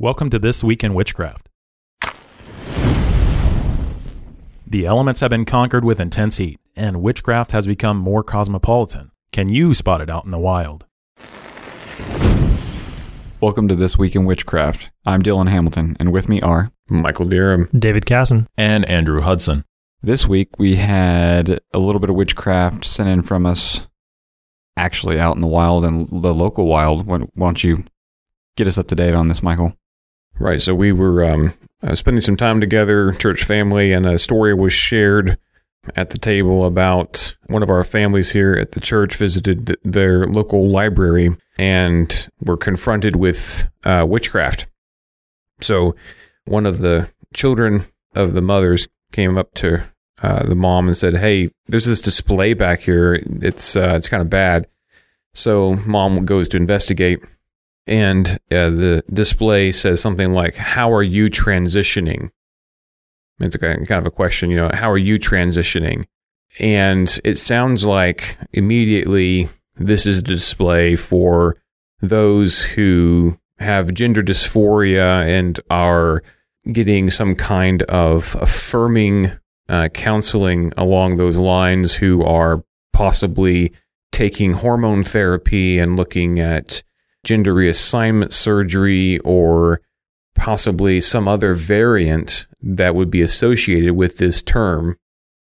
Welcome to This Week in Witchcraft. The elements have been conquered with intense heat, and witchcraft has become more cosmopolitan. Can you spot it out in the wild? Welcome to This Week in Witchcraft. I'm Dylan Hamilton, and with me are Michael Deerham. David Casson. And Andrew Hudson. This week we had a little bit of witchcraft sent in from us, actually out in the wild and the local wild. Why why don't you get us up to date on this, Michael? Right. So we were um, uh, spending some time together, church family, and a story was shared at the table about one of our families here at the church visited th- their local library and were confronted with uh, witchcraft. So one of the children of the mothers came up to uh, the mom and said, "Hey, there's this display back here. It's uh, it's kind of bad." So mom goes to investigate, and uh, the display says something like, "How are you transitioning?" It's kind of a question, you know, how are you transitioning? And it sounds like immediately this is a display for those who have gender dysphoria and are getting some kind of affirming uh, counseling along those lines, who are possibly taking hormone therapy and looking at gender reassignment surgery or possibly some other variant that would be associated with this term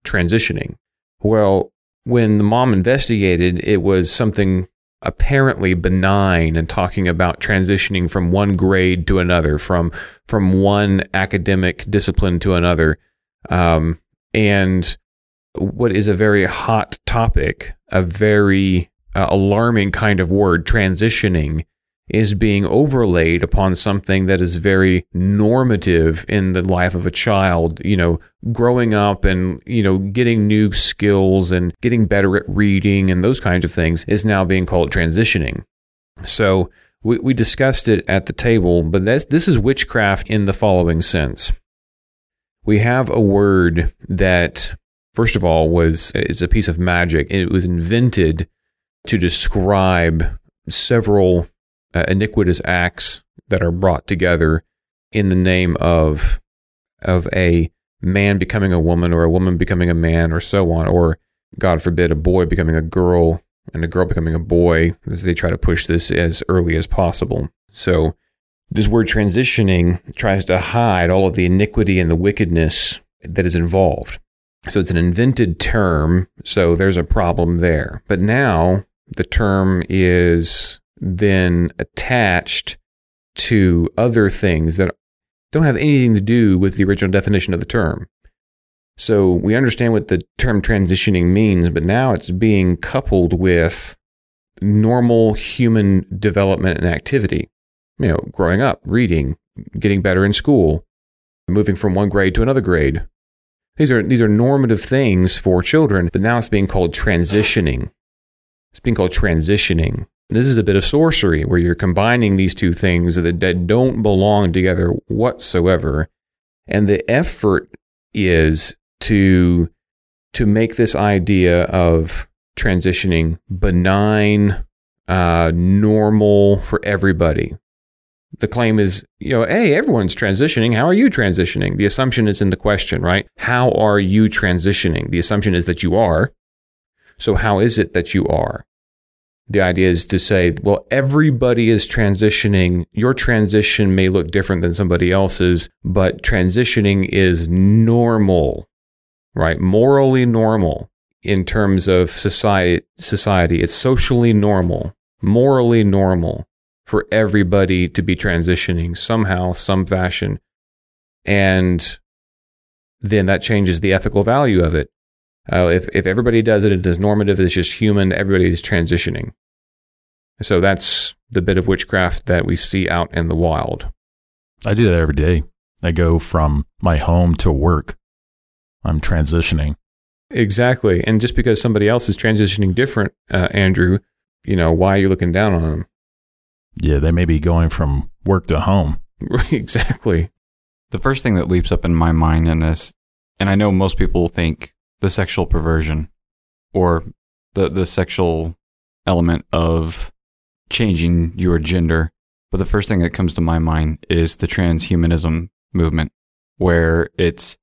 transitioning. Well, when the mom investigated, it was something apparently benign and talking about transitioning from one grade to another, from from one academic discipline to another, um, and what is a very hot topic, a very uh, alarming kind of word, transitioning, is being overlaid upon something that is very normative in the life of a child, you know, growing up and, you know, getting new skills and getting better at reading and those kinds of things is now being called transitioning. So we, we discussed it at the table, but that's, this is witchcraft in the following sense. We have a word that, first of all, was is a piece of magic. It was invented to describe several uh, iniquitous acts that are brought together in the name of of a man becoming a woman or a woman becoming a man or so on or god forbid a boy becoming a girl and a girl becoming a boy as they try to push this as early as possible. So this word transitioning tries to hide all of the iniquity and the wickedness that is involved. So it's an invented term so there's a problem there. But now the term is then attached to other things that don't have anything to do with the original definition of the term. So we understand what the term transitioning means, but now it's being coupled with normal human development and activity. You know, growing up, reading, getting better in school, moving from one grade to another grade. These are these are normative things for children, but now it's being called transitioning. It's being called transitioning. This is a bit of sorcery where you're combining these two things that, that don't belong together whatsoever. And the effort is to to make this idea of transitioning benign, uh, normal for everybody. The claim is, you know, hey, everyone's transitioning. How are you transitioning? The assumption is in the question, right? How are you transitioning? The assumption is that you are. So how is it that you are? the idea is to say, well, everybody is transitioning. Your transition may look different than somebody else's, but transitioning is normal, right? Morally normal in terms of society. Society, it's socially normal, morally normal for everybody to be transitioning somehow, some fashion, and then that changes the ethical value of it. Uh, if if everybody does it, it is normative. It's just human. Everybody is transitioning. So that's the bit of witchcraft that we see out in the wild. I do that every day. I go from my home to work. I'm transitioning. Exactly. And just because somebody else is transitioning different, uh, Andrew, you know, why are you looking down on them? Yeah, they may be going from work to home. exactly. The first thing that leaps up in my mind in this, and I know most people think the sexual perversion or the, the sexual element of changing your gender But the first thing that comes to my mind is the transhumanism movement, where it's,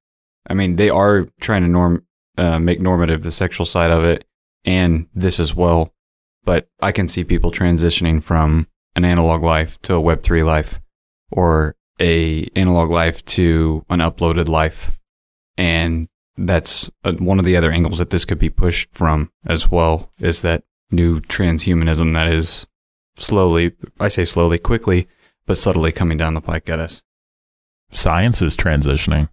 I mean, they are trying to norm, uh, make normative the sexual side of it and this as well. But I can see people transitioning from an analog life to a Web3 life or a analog life to an uploaded life. And that's uh, one of the other angles that this could be pushed from as well is that new transhumanism that is slowly, I say slowly, quickly, but subtly coming down the pike at us. Science is transitioning.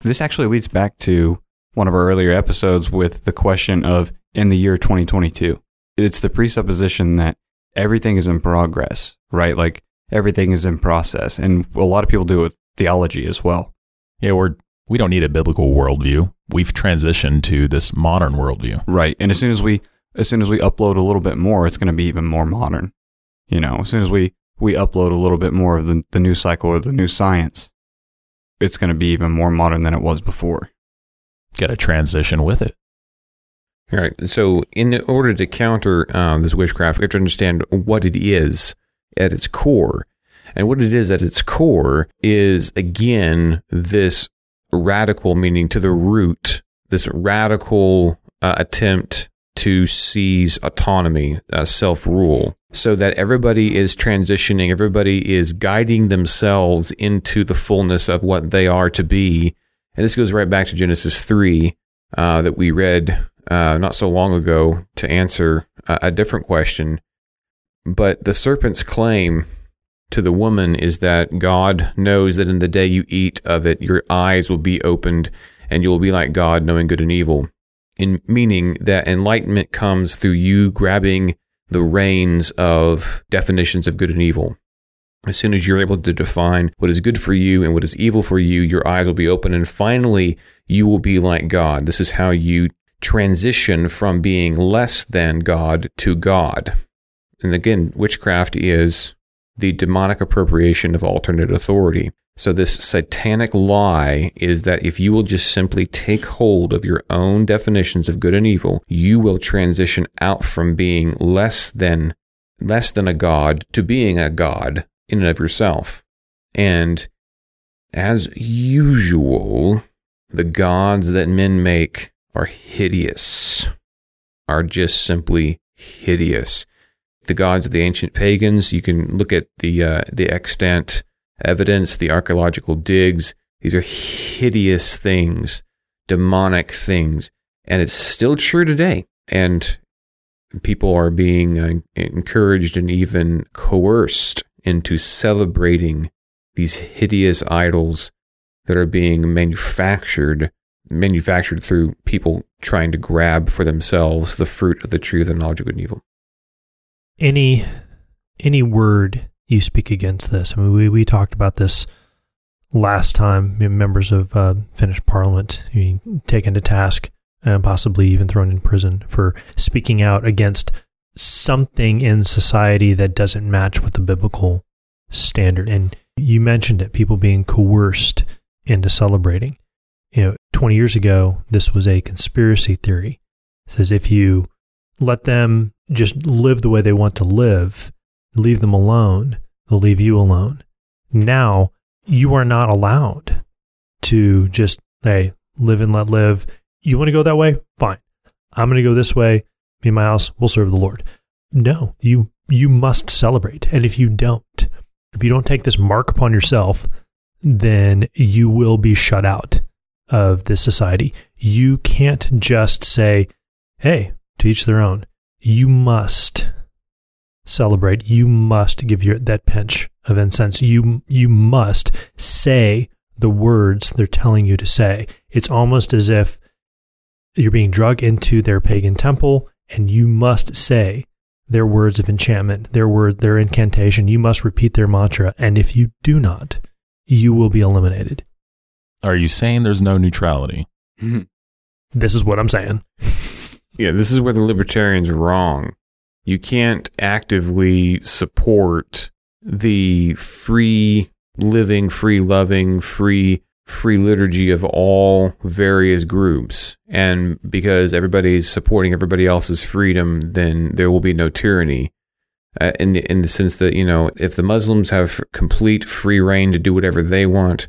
This actually leads back to one of our earlier episodes with the question of in the year 2022. It's the presupposition that everything is in progress, right? Like everything is in process. And a lot of people do it with theology as well. Yeah, we're we don't need a biblical worldview. We've transitioned to this modern worldview. Right. And as soon as we as soon as we upload a little bit more, it's going to be even more modern. You know, as soon as we we upload a little bit more of the, the new cycle or the new science, it's going to be even more modern than it was before. Got to transition with it. All right. So, in order to counter uh, this witchcraft, we have to understand what it is at its core. And what it is at its core is, again, this radical, meaning to the root, this radical uh, attempt to seize autonomy, uh, self rule, so that everybody is transitioning, everybody is guiding themselves into the fullness of what they are to be. And this goes right back to Genesis 3 uh, that we read uh, not so long ago to answer a, a different question. But the serpent's claim to the woman is that God knows that in the day you eat of it, your eyes will be opened and you will be like God, knowing good and evil. In meaning that enlightenment comes through you grabbing the reins of definitions of good and evil. As soon as you're able to define what is good for you and what is evil for you, your eyes will be open, and finally, you will be like God. This is how you transition from being less than God to God. And again, witchcraft is the demonic appropriation of alternate authority. So, this satanic lie is that if you will just simply take hold of your own definitions of good and evil, you will transition out from being less than less than a god to being a god in and of yourself. And as usual, the gods that men make are hideous, are just simply hideous. The gods of the ancient pagans, you can look at the uh, the extant evidence, the archaeological digs. These are hideous things, demonic things, and it's still true today. And people are being uh, encouraged and even coerced into celebrating these hideous idols that are being manufactured manufactured through people trying to grab for themselves the fruit of the truth and knowledge of good and evil. Any any word you speak against this. I mean, we, we talked about this last time. Members of uh, Finnish Parliament being taken to task and possibly even thrown in prison for speaking out against something in society that doesn't match with the biblical standard. And you mentioned it, people being coerced into celebrating. You know, 20 years ago, this was a conspiracy theory. It says if you let them just live the way they want to live, leave them alone, they'll leave you alone. Now, you are not allowed to just, hey, live and let live. You want to go that way? Fine. I'm going to go this way. Me and my house will serve the Lord. No, you you must celebrate. And if you don't, if you don't take this mark upon yourself, then you will be shut out of this society. You can't just say, hey, to each their own. You must celebrate. You must give your that pinch of incense. You you must say the words they're telling you to say. It's almost as if you're being drugged into their pagan temple and you must say their words of enchantment, their word, their incantation. You must repeat their mantra. And if you do not, you will be eliminated. Are you saying there's no neutrality? This is what I'm saying. Yeah, this is where the libertarians are wrong. You can't actively support the free living, free loving, free free liturgy of all various groups. And because everybody's supporting everybody else's freedom, then there will be no tyranny. uh, in the in the sense that you know if the Muslims have complete free reign to do whatever they want,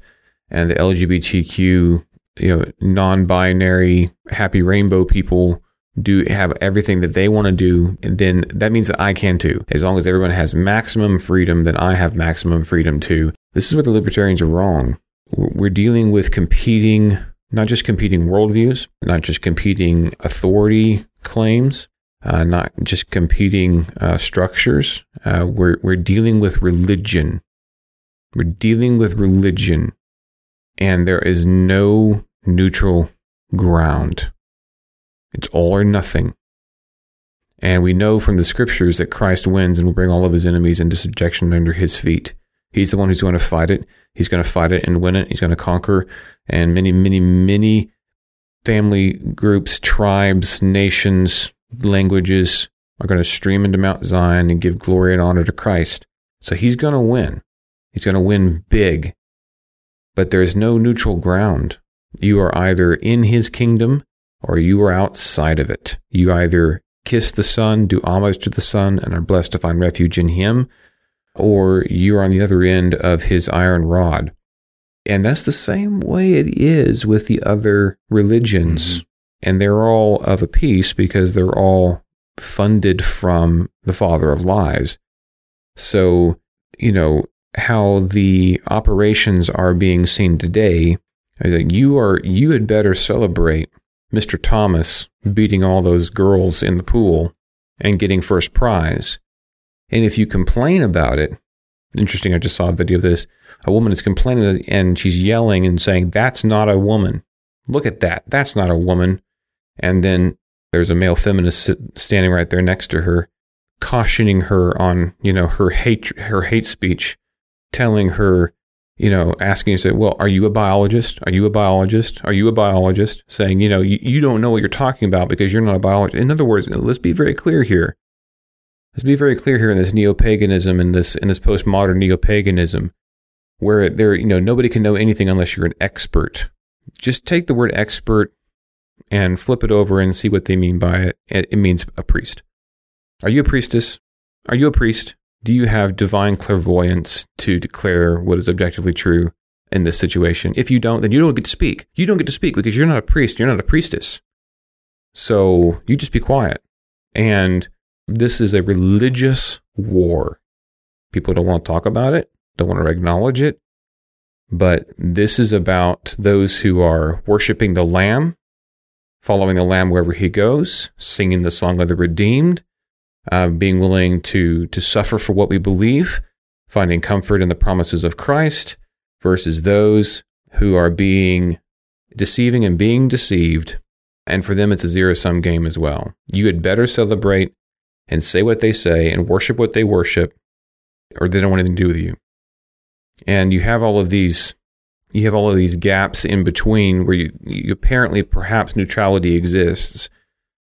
and the LGBTQ you know non-binary happy rainbow people do have everything that they want to do, and then that means that I can too. As long as everyone has maximum freedom, then I have maximum freedom too. This is where the libertarians are wrong. We're dealing with competing, not just competing worldviews, not just competing authority claims, uh, not just competing uh, structures. Uh, we're, we're dealing with religion. We're dealing with religion, and there is no neutral ground. It's all or nothing. And we know from the scriptures that Christ wins and will bring all of his enemies into subjection under his feet. He's the one who's going to fight it. He's going to fight it and win it. He's going to conquer. And many, many, many family groups, tribes, nations, languages are going to stream into Mount Zion and give glory and honor to Christ. So he's going to win. He's going to win big. But there's no neutral ground. You are either in his kingdom or you are outside of it. You either kiss the Son, do homage to the Son, and are blessed to find refuge in him, or you're on the other end of his iron rod. And that's the same way it is with the other religions. Mm-hmm. And they're all of a piece because they're all funded from the father of lies. So, you know, how the operations are being seen today, you are you had better celebrate Mr. Thomas beating all those girls in the pool and getting first prize. And if you complain about it, interesting, I just saw a video of this. A woman is complaining and she's yelling and saying, That's not a woman. Look at that. That's not a woman. And then there's a male feminist standing right there next to her, cautioning her on, you know, her hate, her hate speech, telling her you know, asking, you say, well, are you a biologist? Are you a biologist? Are you a biologist? Saying, you know, you, you don't know what you're talking about because you're not a biologist. In other words, let's be very clear here. Let's be very clear here in this neo-paganism and this in this postmodern neo-paganism, where there, you know, nobody can know anything unless you're an expert. Just take the word expert and flip it over and see what they mean by it. It, it means a priest. Are you a priestess? Are you a priest? Do you have divine clairvoyance to declare what is objectively true in this situation? If you don't, then you don't get to speak. You don't get to speak because you're not a priest, you're not a priestess. So you just be quiet. And this is a religious war. People don't want to talk about it, don't want to acknowledge it. But this is about those who are worshiping the Lamb, following the Lamb wherever he goes, singing the song of the redeemed, uh, being willing to to suffer for what we believe, finding comfort in the promises of Christ, versus those who are being deceiving and being deceived. And for them, it's a zero sum game as well. You had better celebrate and say what they say and worship what they worship, or they don't want anything to do with you. And you have all of these you have all of these gaps in between where you, you apparently perhaps neutrality exists,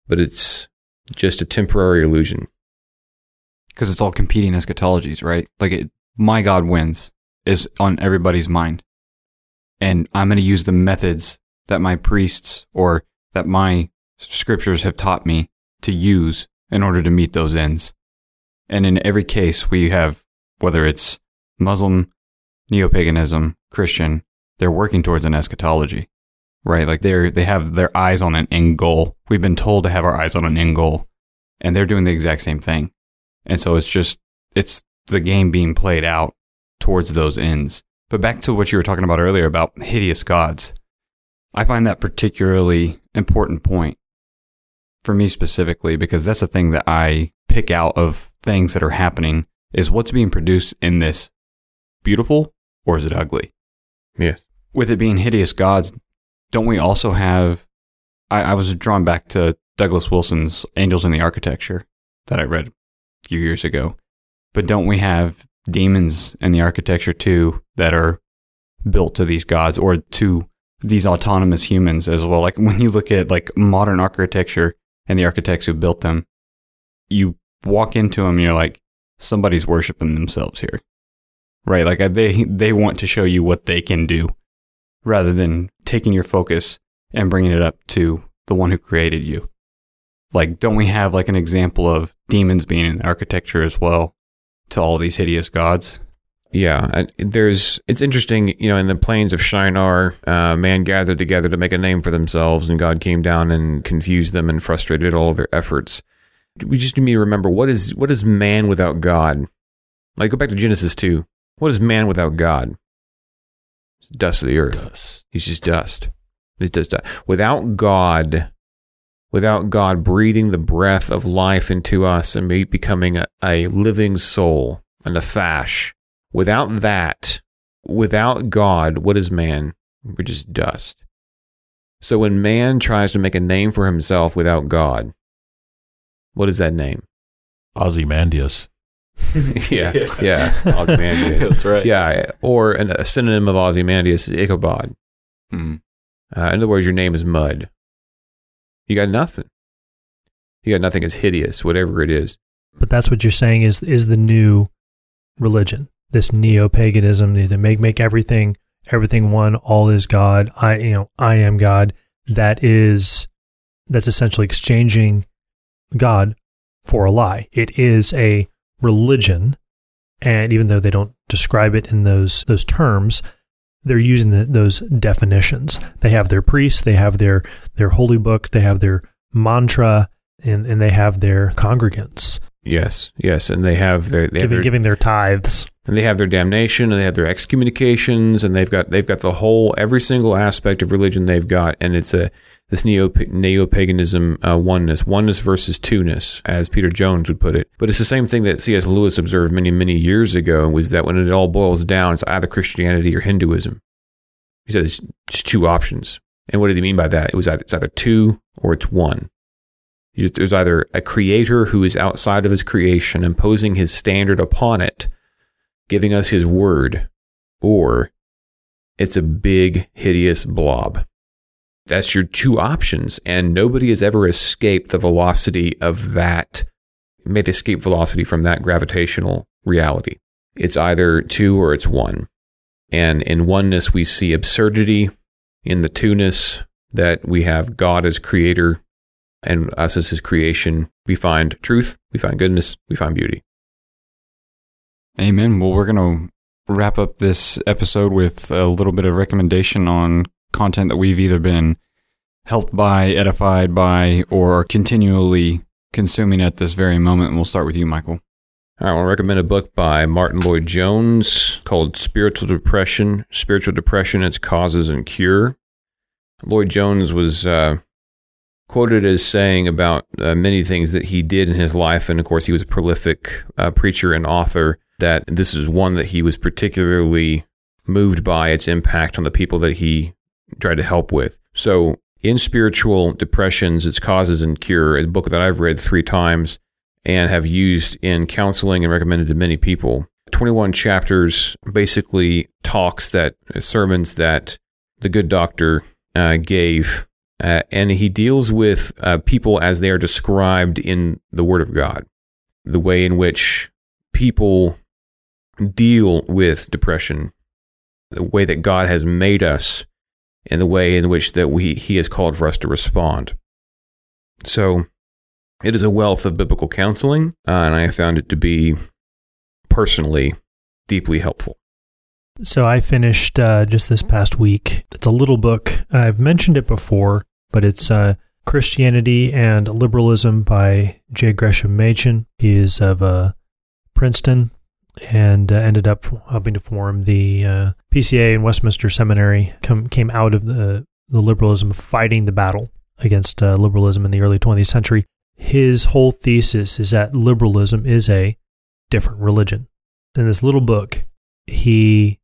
but it's just a temporary illusion. Because it's all competing eschatologies, right? Like, it, my God wins is on everybody's mind. And I'm going to use the methods that my priests or that my scriptures have taught me to use in order to meet those ends. And in every case, we have, whether it's Muslim, neo paganism, Christian, they're working towards an eschatology right? Like they're they have their eyes on an end goal. We've been told to have our eyes on an end goal, and they're doing the exact same thing. And so it's just it's the game being played out towards those ends. But back to what you were talking about earlier about hideous gods. I find that particularly important point for me specifically because that's the thing that I pick out of things that are happening is what's being produced in this beautiful or is it ugly? Yes. With it being hideous gods, don't we also have? I, I was drawn back to Douglas Wilson's Angels in the Architecture that I read a few years ago. But don't we have demons in the architecture too that are built to these gods or to these autonomous humans as well? Like when you look at like modern architecture and the architects who built them, you walk into them and you're like, somebody's worshiping themselves here. Right? Like they they want to show you what they can do rather than taking your focus and bringing it up to the one who created you. like don't we have like an example of demons being in architecture as well to all these hideous gods? Yeah, there's. It's interesting, you know, in the plains of Shinar, uh, man gathered together to make a name for themselves, and God came down and confused them and frustrated all of their efforts. We just need to remember what is what is man without God. Like go back to Genesis two. What is man without God? It's dust of the earth. Dust. He's just dust. He's just dust. Without God, without God breathing the breath of life into us and be becoming a, a living soul, and a nephesh, without that, without God, what is man? We're just dust. So when man tries to make a name for himself without God, what is that name? Ozymandias. yeah, yeah, Ozymandias. That's right. Yeah, or an, a synonym of Ozymandias is Ichabod. Hmm. Uh, in other words, your name is mud. You got nothing. You got nothing as hideous, whatever it is. But that's what you're saying is is the new religion. This neo paganism to make make everything everything one, all is God. I you know, I am God. That is that's essentially exchanging God for a lie. It is a religion, and even though they don't describe it in those those terms, they're using the, those definitions. They have their priests, they have their their holy book, they have their mantra, and, and they have their congregants Yes, yes, and they have their they have giving their, giving their tithes. And they have their damnation, and they have their excommunications, and they've got they've got the whole every single aspect of religion they've got, and it's a this neo neo paganism uh, oneness, oneness versus two-ness, as Peter Jones would put it. But it's the same thing that C.S. Lewis observed many many years ago, was that when it all boils down, it's either Christianity or Hinduism. He said it's just two options, and what did he mean by that? It was either, it's either two or it's one. There's either a creator who is outside of his creation, imposing his standard upon it, giving us his word, or it's a big, hideous blob. That's your two options, and nobody has ever escaped the velocity of that, made escape velocity from that gravitational reality. It's either two or it's one. And in oneness, we see absurdity. In the two-ness, that we have God as creator and us as his creation, we find truth, we find goodness, we find beauty. Amen. Well, we're going to wrap up this episode with a little bit of recommendation on content that we've either been helped by, edified by, or continually consuming at this very moment. And we'll start with you, Michael. All right, I want to recommend a book by Martyn Lloyd-Jones called Spiritual Depression Spiritual Depression, Its Causes and Cure. Lloyd-Jones was uh, quoted as saying about uh, many things that he did in his life, and of course, he was a prolific uh, preacher and author, that this is one that he was particularly moved by its impact on the people that he tried to help with. So, in Spiritual Depressions, Its Causes and Cure, a book that I've read three times and have used in counseling and recommended to many people. 21 chapters basically talks that sermons that the good doctor uh, gave, uh, and he deals with uh, people as they are described in the Word of God, the way in which people deal with depression, the way that God has made us, and the way in which that we He has called for us to respond. So, it is a wealth of biblical counseling, uh, and I have found it to be personally deeply helpful. So I finished uh, just this past week. It's a little book. I've mentioned it before, but it's uh, Christianity and Liberalism by J. Gresham Machen. He is of uh, Princeton and uh, ended up helping to form the uh, PCA and Westminster Seminary. Come, came out of the, the liberalism, fighting the battle against uh, liberalism in the early 20th century. His whole thesis is that liberalism is a different religion. In this little book, he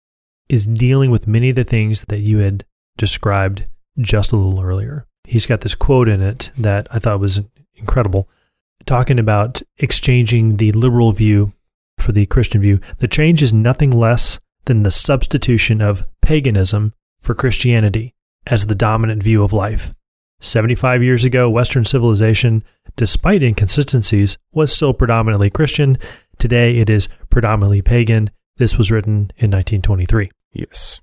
is dealing with many of the things that you had described just a little earlier. He's got this quote in it that I thought was incredible, talking about exchanging the liberal view for the Christian view. The change is nothing less than the substitution of paganism for Christianity as the dominant view of life. 75 years ago, Western civilization, despite inconsistencies, was still predominantly Christian. Today, it is predominantly pagan. This was written in 1923. Yes.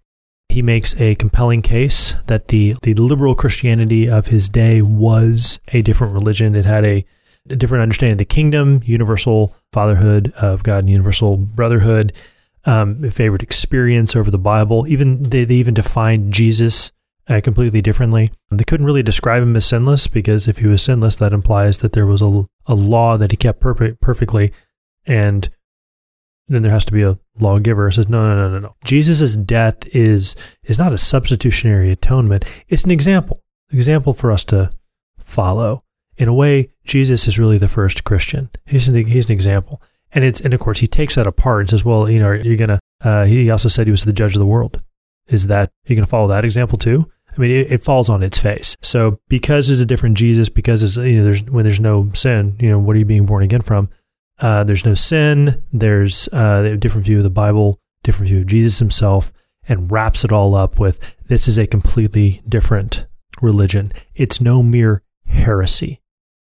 He makes a compelling case that the, the liberal Christianity of his day was a different religion. It had a, a different understanding of the kingdom, universal fatherhood of God, and universal brotherhood. Um, it favored experience over the Bible. Even they, they even defined Jesus uh, completely differently. They couldn't really describe him as sinless because if he was sinless, that implies that there was a, a law that he kept perfect, perfectly, and then there has to be a lawgiver. It says no, no, no, no, no. Jesus' death is is not a substitutionary atonement. It's an example, example for us to follow. In a way, Jesus is really the first Christian. He's an, he's an example, and it's and of course he takes that apart and says, well, you know, you're gonna. Uh, he also said he was the judge of the world. Is that you to follow that example too? I mean, it, it, falls on its face. So because it's a different Jesus, because it's, you know, there's when there's no sin, you know, what are you being born again from? Uh, there's no sin. There's uh, a different view of the Bible, different view of Jesus himself, and wraps it all up with this is a completely different religion. It's no mere heresy.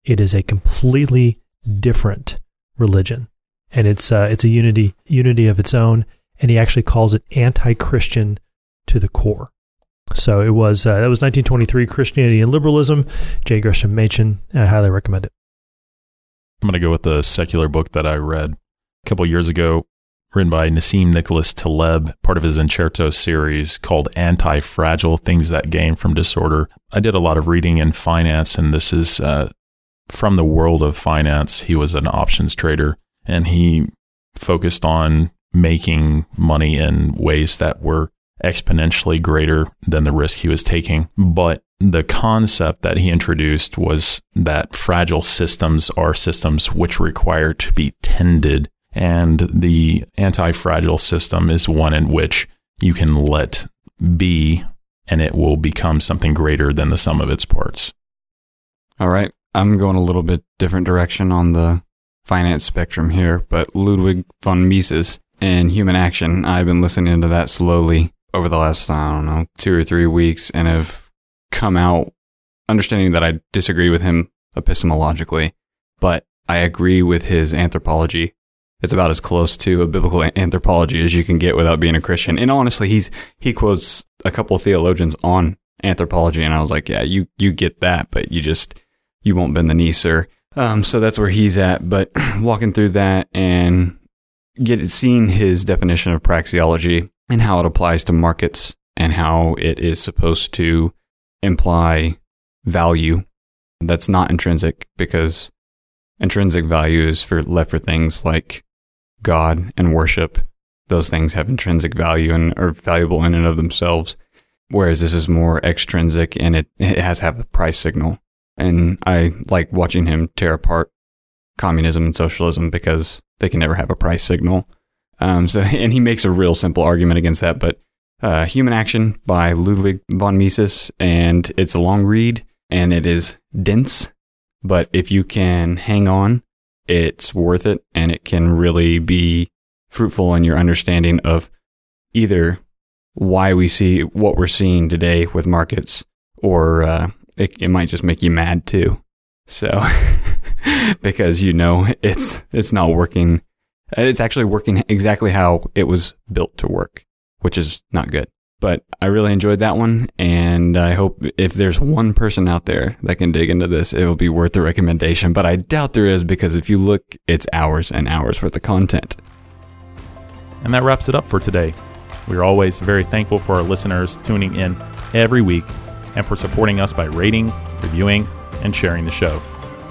It is a completely different religion, and it's uh, it's a unity unity of its own. And he actually calls it anti-Christian to the core. So it was uh, that was 1923 Christianity and Liberalism. J. Gresham Machen. I highly recommend it. I'm going to go with the secular book that I read a couple years ago, written by Nassim Nicholas Taleb, part of his Incerto series called Antifragile Things That Gain from Disorder. I did a lot of reading in finance, and this is uh, from the world of finance. He was an options trader, and he focused on making money in ways that were exponentially greater than the risk he was taking. But the concept that he introduced was that fragile systems are systems which require to be tended. And the anti fragile system is one in which you can let be and it will become something greater than the sum of its parts. All right. I'm going a little bit different direction on the finance spectrum here, but Ludwig von Mises and Human Action, I've been listening to that slowly over the last, I don't know, two or three weeks and have come out understanding that I disagree with him epistemologically, but I agree with his anthropology. It's about as close to a biblical anthropology as you can get without being a Christian. And honestly, he's, he quotes a couple theologians on anthropology. And I was like, yeah, you, you get that, but you just, you won't bend the knee, sir. Um, so that's where he's at. But walking through that and get seeing his definition of praxeology and how it applies to markets and how it is supposed to imply value that's not intrinsic because intrinsic value is for left for things like God and worship. Those things have intrinsic value and are valuable in and of themselves. Whereas this is more extrinsic and it, it has to have a price signal. And I like watching him tear apart communism and socialism because they can never have a price signal. Um, so, and he makes a real simple argument against that. But uh, Human Action by Ludwig von Mises, and it's a long read and it is dense. But if you can hang on, it's worth it, and it can really be fruitful in your understanding of either why we see what we're seeing today with markets, or uh, it, it might just make you mad too. So, because you know it's it's not working it's actually working exactly how it was built to work, which is not good. But I really enjoyed that one. And I hope if there's one person out there that can dig into this, it will be worth the recommendation. But I doubt there is because if you look, it's hours and hours worth of content. And that wraps it up for today. We are always very thankful for our listeners tuning in every week and for supporting us by rating, reviewing, and sharing the show.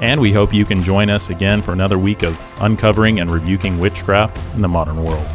And we hope you can join us again for another week of uncovering and rebuking witchcraft in the modern world.